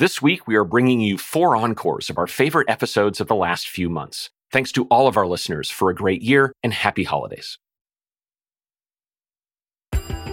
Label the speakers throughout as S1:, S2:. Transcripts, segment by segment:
S1: This week, we are bringing you four encores of our favorite episodes of the last few months. Thanks to all of our listeners for a great year and happy holidays.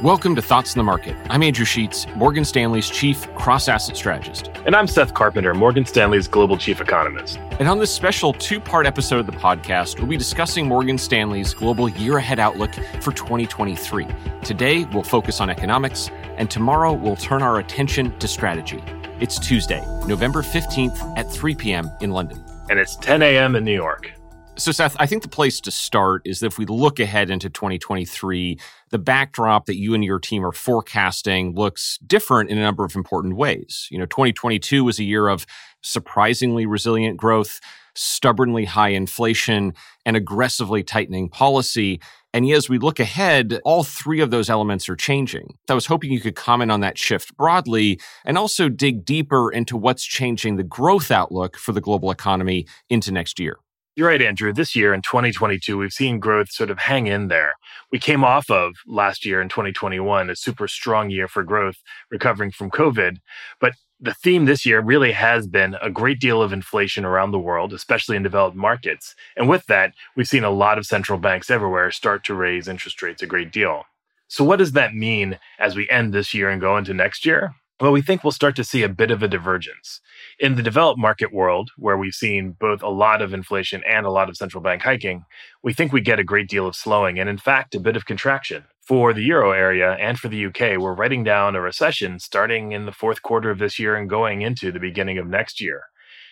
S1: Welcome to Thoughts on the Market. I'm Andrew Sheets, Morgan Stanley's Chief Cross Asset Strategist.
S2: And I'm Seth Carpenter, Morgan Stanley's Global Chief Economist.
S1: And on this special two part episode of the podcast, we'll be discussing Morgan Stanley's global year ahead outlook for 2023. Today, we'll focus on economics, and tomorrow, we'll turn our attention to strategy. It's Tuesday, November 15th at 3 p.m. in London.
S2: And it's 10 a.m. in New York.
S1: So, Seth, I think the place to start is that if we look ahead into 2023, the backdrop that you and your team are forecasting looks different in a number of important ways. You know, 2022 was a year of surprisingly resilient growth, stubbornly high inflation, and aggressively tightening policy. And as we look ahead, all three of those elements are changing. I was hoping you could comment on that shift broadly and also dig deeper into what's changing the growth outlook for the global economy into next year.
S2: You're right, Andrew. This year in 2022, we've seen growth sort of hang in there. We came off of last year in 2021, a super strong year for growth, recovering from COVID. But the theme this year really has been a great deal of inflation around the world, especially in developed markets. And with that, we've seen a lot of central banks everywhere start to raise interest rates a great deal. So, what does that mean as we end this year and go into next year? Well, we think we'll start to see a bit of a divergence. In the developed market world, where we've seen both a lot of inflation and a lot of central bank hiking, we think we get a great deal of slowing and, in fact, a bit of contraction. For the euro area and for the UK, we're writing down a recession starting in the fourth quarter of this year and going into the beginning of next year.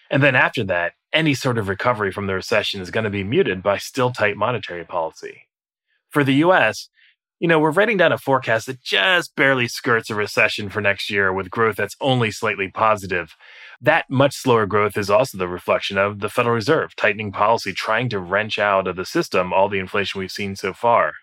S2: And then after that, any sort of recovery from the recession is going to be muted by still tight monetary policy. For the US, you know, we're writing down a forecast that just barely skirts a recession for next year with growth that's only slightly positive. That much slower growth is also the reflection of the Federal Reserve tightening policy, trying to wrench out of the system all the inflation we've seen so far.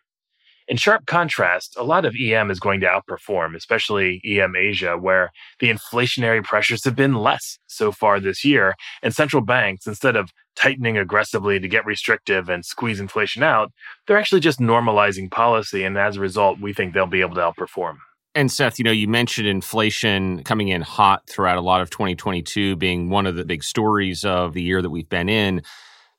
S2: In sharp contrast, a lot of EM is going to outperform, especially EM Asia, where the inflationary pressures have been less so far this year. And central banks, instead of tightening aggressively to get restrictive and squeeze inflation out, they're actually just normalizing policy. And as a result, we think they'll be able to outperform.
S1: And Seth, you know, you mentioned inflation coming in hot throughout a lot of 2022 being one of the big stories of the year that we've been in.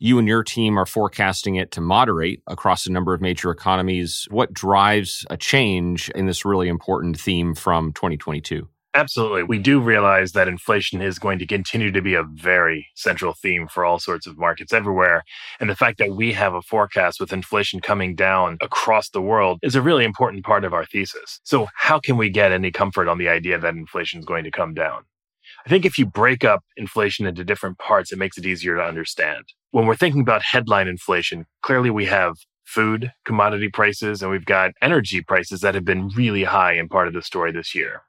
S1: You and your team are forecasting it to moderate across a number of major economies. What drives a change in this really important theme from 2022?
S2: Absolutely. We do realize that inflation is going to continue to be a very central theme for all sorts of markets everywhere. And the fact that we have a forecast with inflation coming down across the world is a really important part of our thesis. So, how can we get any comfort on the idea that inflation is going to come down? I think if you break up inflation into different parts, it makes it easier to understand. When we're thinking about headline inflation, clearly we have food, commodity prices, and we've got energy prices that have been really high in part of the story this year.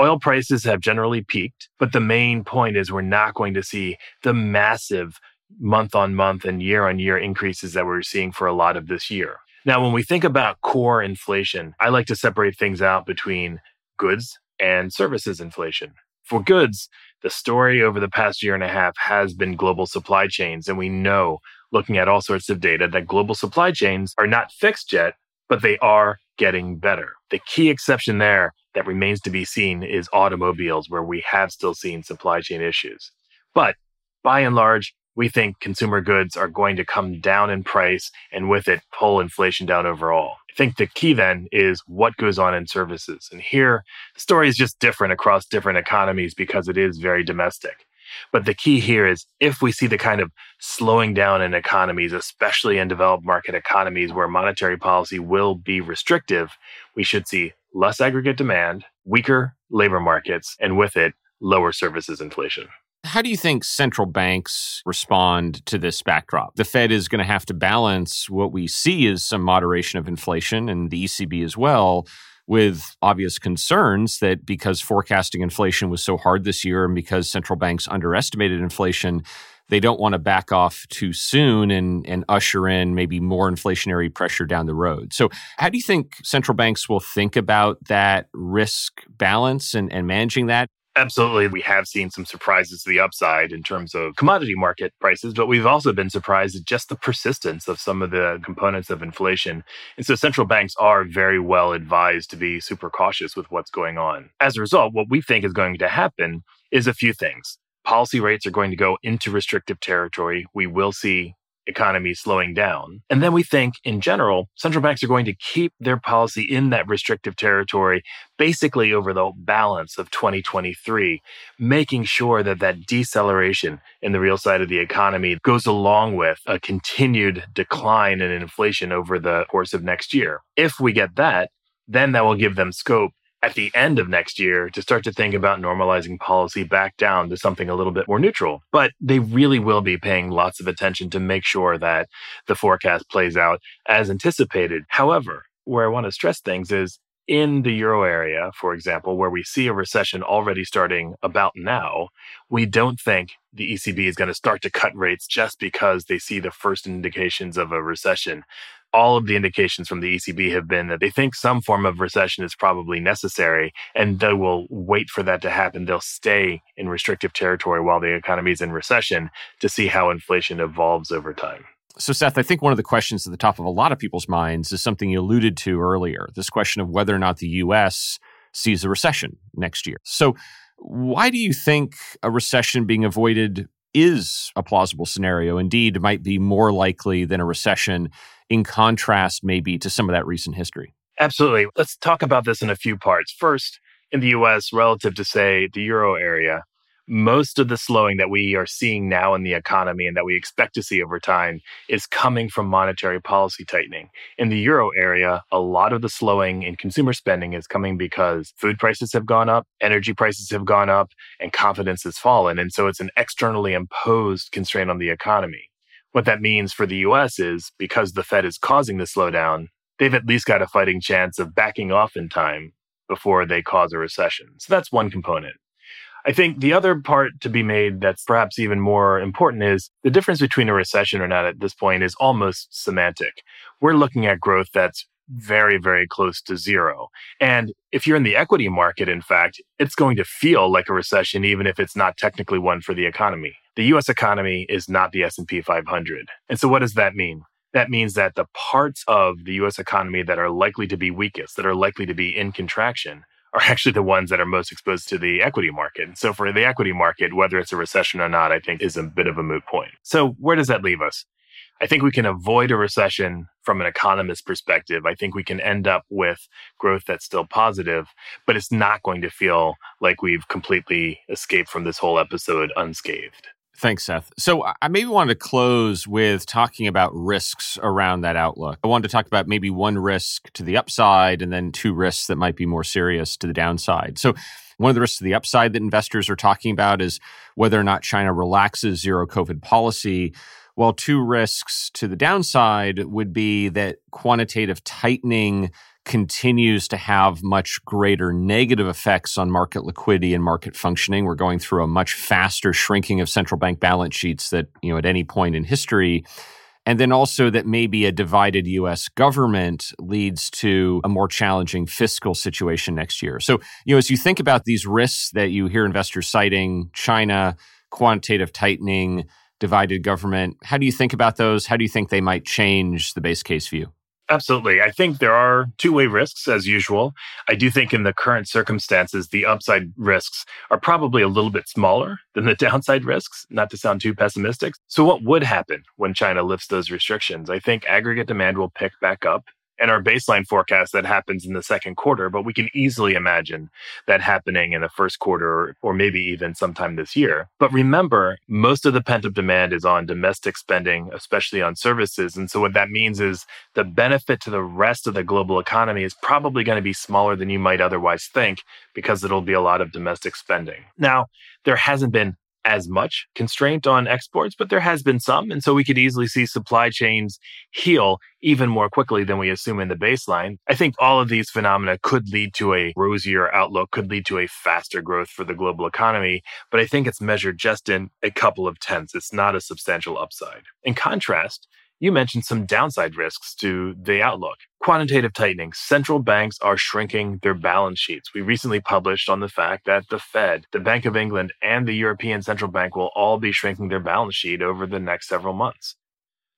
S2: Oil prices have generally peaked, but the main point is we're not going to see the massive month on month and year on year increases that we're seeing for a lot of this year. Now, when we think about core inflation, I like to separate things out between goods and services inflation. For goods, the story over the past year and a half has been global supply chains. And we know, looking at all sorts of data, that global supply chains are not fixed yet, but they are getting better. The key exception there that remains to be seen is automobiles, where we have still seen supply chain issues. But by and large, we think consumer goods are going to come down in price and with it pull inflation down overall. I think the key then is what goes on in services. And here, the story is just different across different economies because it is very domestic. But the key here is if we see the kind of slowing down in economies, especially in developed market economies where monetary policy will be restrictive, we should see less aggregate demand, weaker labor markets, and with it, lower services inflation.
S1: How do you think central banks respond to this backdrop? The Fed is going to have to balance what we see as some moderation of inflation and the ECB as well with obvious concerns that because forecasting inflation was so hard this year and because central banks underestimated inflation, they don't want to back off too soon and, and usher in maybe more inflationary pressure down the road. So, how do you think central banks will think about that risk balance and, and managing that?
S2: Absolutely. We have seen some surprises to the upside in terms of commodity market prices, but we've also been surprised at just the persistence of some of the components of inflation. And so central banks are very well advised to be super cautious with what's going on. As a result, what we think is going to happen is a few things. Policy rates are going to go into restrictive territory. We will see economy slowing down. And then we think in general, central banks are going to keep their policy in that restrictive territory basically over the balance of 2023, making sure that that deceleration in the real side of the economy goes along with a continued decline in inflation over the course of next year. If we get that, then that will give them scope at the end of next year to start to think about normalizing policy back down to something a little bit more neutral. But they really will be paying lots of attention to make sure that the forecast plays out as anticipated. However, where I want to stress things is in the euro area, for example, where we see a recession already starting about now, we don't think the ECB is going to start to cut rates just because they see the first indications of a recession all of the indications from the ECB have been that they think some form of recession is probably necessary and they will wait for that to happen. They'll stay in restrictive territory while the economy is in recession to see how inflation evolves over time.
S1: So, Seth, I think one of the questions at the top of a lot of people's minds is something you alluded to earlier this question of whether or not the US sees a recession next year. So, why do you think a recession being avoided is a plausible scenario? Indeed, might be more likely than a recession in contrast maybe to some of that recent history?
S2: Absolutely. Let's talk about this in a few parts. First, in the US, relative to, say, the euro area, most of the slowing that we are seeing now in the economy and that we expect to see over time is coming from monetary policy tightening. In the euro area, a lot of the slowing in consumer spending is coming because food prices have gone up, energy prices have gone up, and confidence has fallen. And so it's an externally imposed constraint on the economy. What that means for the US is because the Fed is causing the slowdown, they've at least got a fighting chance of backing off in time before they cause a recession. So that's one component. I think the other part to be made that's perhaps even more important is the difference between a recession or not at this point is almost semantic. We're looking at growth that's very, very close to zero. And if you're in the equity market, in fact, it's going to feel like a recession, even if it's not technically one for the economy. The US economy is not the S&P 500. And so what does that mean? That means that the parts of the US economy that are likely to be weakest, that are likely to be in contraction, are actually the ones that are most exposed to the equity market. So for the equity market, whether it's a recession or not, I think is a bit of a moot point. So where does that leave us? I think we can avoid a recession from an economist perspective. I think we can end up with growth that's still positive, but it's not going to feel like we've completely escaped from this whole episode unscathed.
S1: Thanks, Seth. So I maybe wanted to close with talking about risks around that outlook. I wanted to talk about maybe one risk to the upside and then two risks that might be more serious to the downside. So one of the risks to the upside that investors are talking about is whether or not China relaxes zero COVID policy. While two risks to the downside would be that quantitative tightening continues to have much greater negative effects on market liquidity and market functioning. We're going through a much faster shrinking of central bank balance sheets that, you know, at any point in history. And then also that maybe a divided US government leads to a more challenging fiscal situation next year. So, you know, as you think about these risks that you hear investors citing, China, quantitative tightening, divided government, how do you think about those? How do you think they might change the base case view?
S2: Absolutely. I think there are two way risks as usual. I do think in the current circumstances, the upside risks are probably a little bit smaller than the downside risks, not to sound too pessimistic. So, what would happen when China lifts those restrictions? I think aggregate demand will pick back up and our baseline forecast that happens in the second quarter, but we can easily imagine that happening in the first quarter or maybe even sometime this year. But remember, most of the pent up demand is on domestic spending, especially on services. And so what that means is the benefit to the rest of the global economy is probably going to be smaller than you might otherwise think because it'll be a lot of domestic spending. Now, there hasn't been as much constraint on exports, but there has been some. And so we could easily see supply chains heal even more quickly than we assume in the baseline. I think all of these phenomena could lead to a rosier outlook, could lead to a faster growth for the global economy. But I think it's measured just in a couple of tenths. It's not a substantial upside. In contrast, you mentioned some downside risks to the outlook. Quantitative tightening. Central banks are shrinking their balance sheets. We recently published on the fact that the Fed, the Bank of England, and the European Central Bank will all be shrinking their balance sheet over the next several months.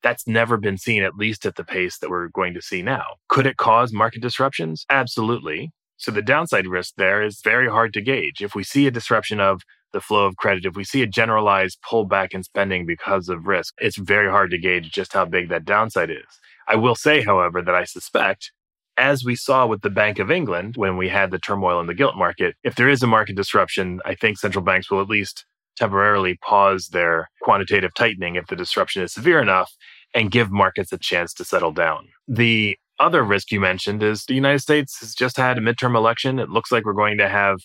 S2: That's never been seen, at least at the pace that we're going to see now. Could it cause market disruptions? Absolutely. So the downside risk there is very hard to gauge. If we see a disruption of the flow of credit, if we see a generalized pullback in spending because of risk, it's very hard to gauge just how big that downside is. I will say, however, that I suspect, as we saw with the Bank of England when we had the turmoil in the gilt market, if there is a market disruption, I think central banks will at least temporarily pause their quantitative tightening if the disruption is severe enough and give markets a chance to settle down. The other risk you mentioned is the United States has just had a midterm election. It looks like we're going to have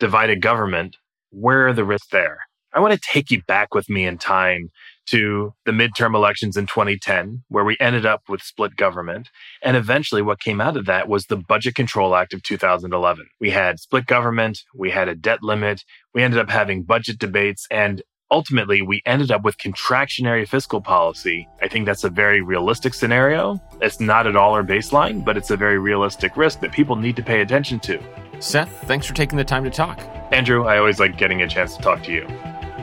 S2: divided government. Where are the risks there? I want to take you back with me in time to the midterm elections in 2010, where we ended up with split government. And eventually, what came out of that was the Budget Control Act of 2011. We had split government, we had a debt limit, we ended up having budget debates, and ultimately, we ended up with contractionary fiscal policy. I think that's a very realistic scenario. It's not at all our baseline, but it's a very realistic risk that people need to pay attention to.
S1: Seth, thanks for taking the time to talk.
S2: Andrew, I always like getting a chance to talk to you.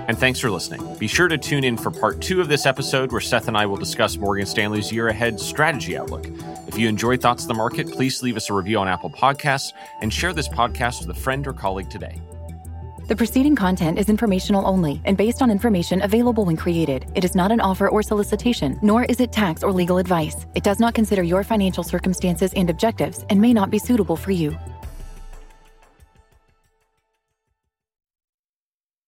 S1: And thanks for listening. Be sure to tune in for part two of this episode, where Seth and I will discuss Morgan Stanley's year ahead strategy outlook. If you enjoy Thoughts on the Market, please leave us a review on Apple Podcasts and share this podcast with a friend or colleague today.
S3: The preceding content is informational only and based on information available when created. It is not an offer or solicitation, nor is it tax or legal advice. It does not consider your financial circumstances and objectives and may not be suitable for you.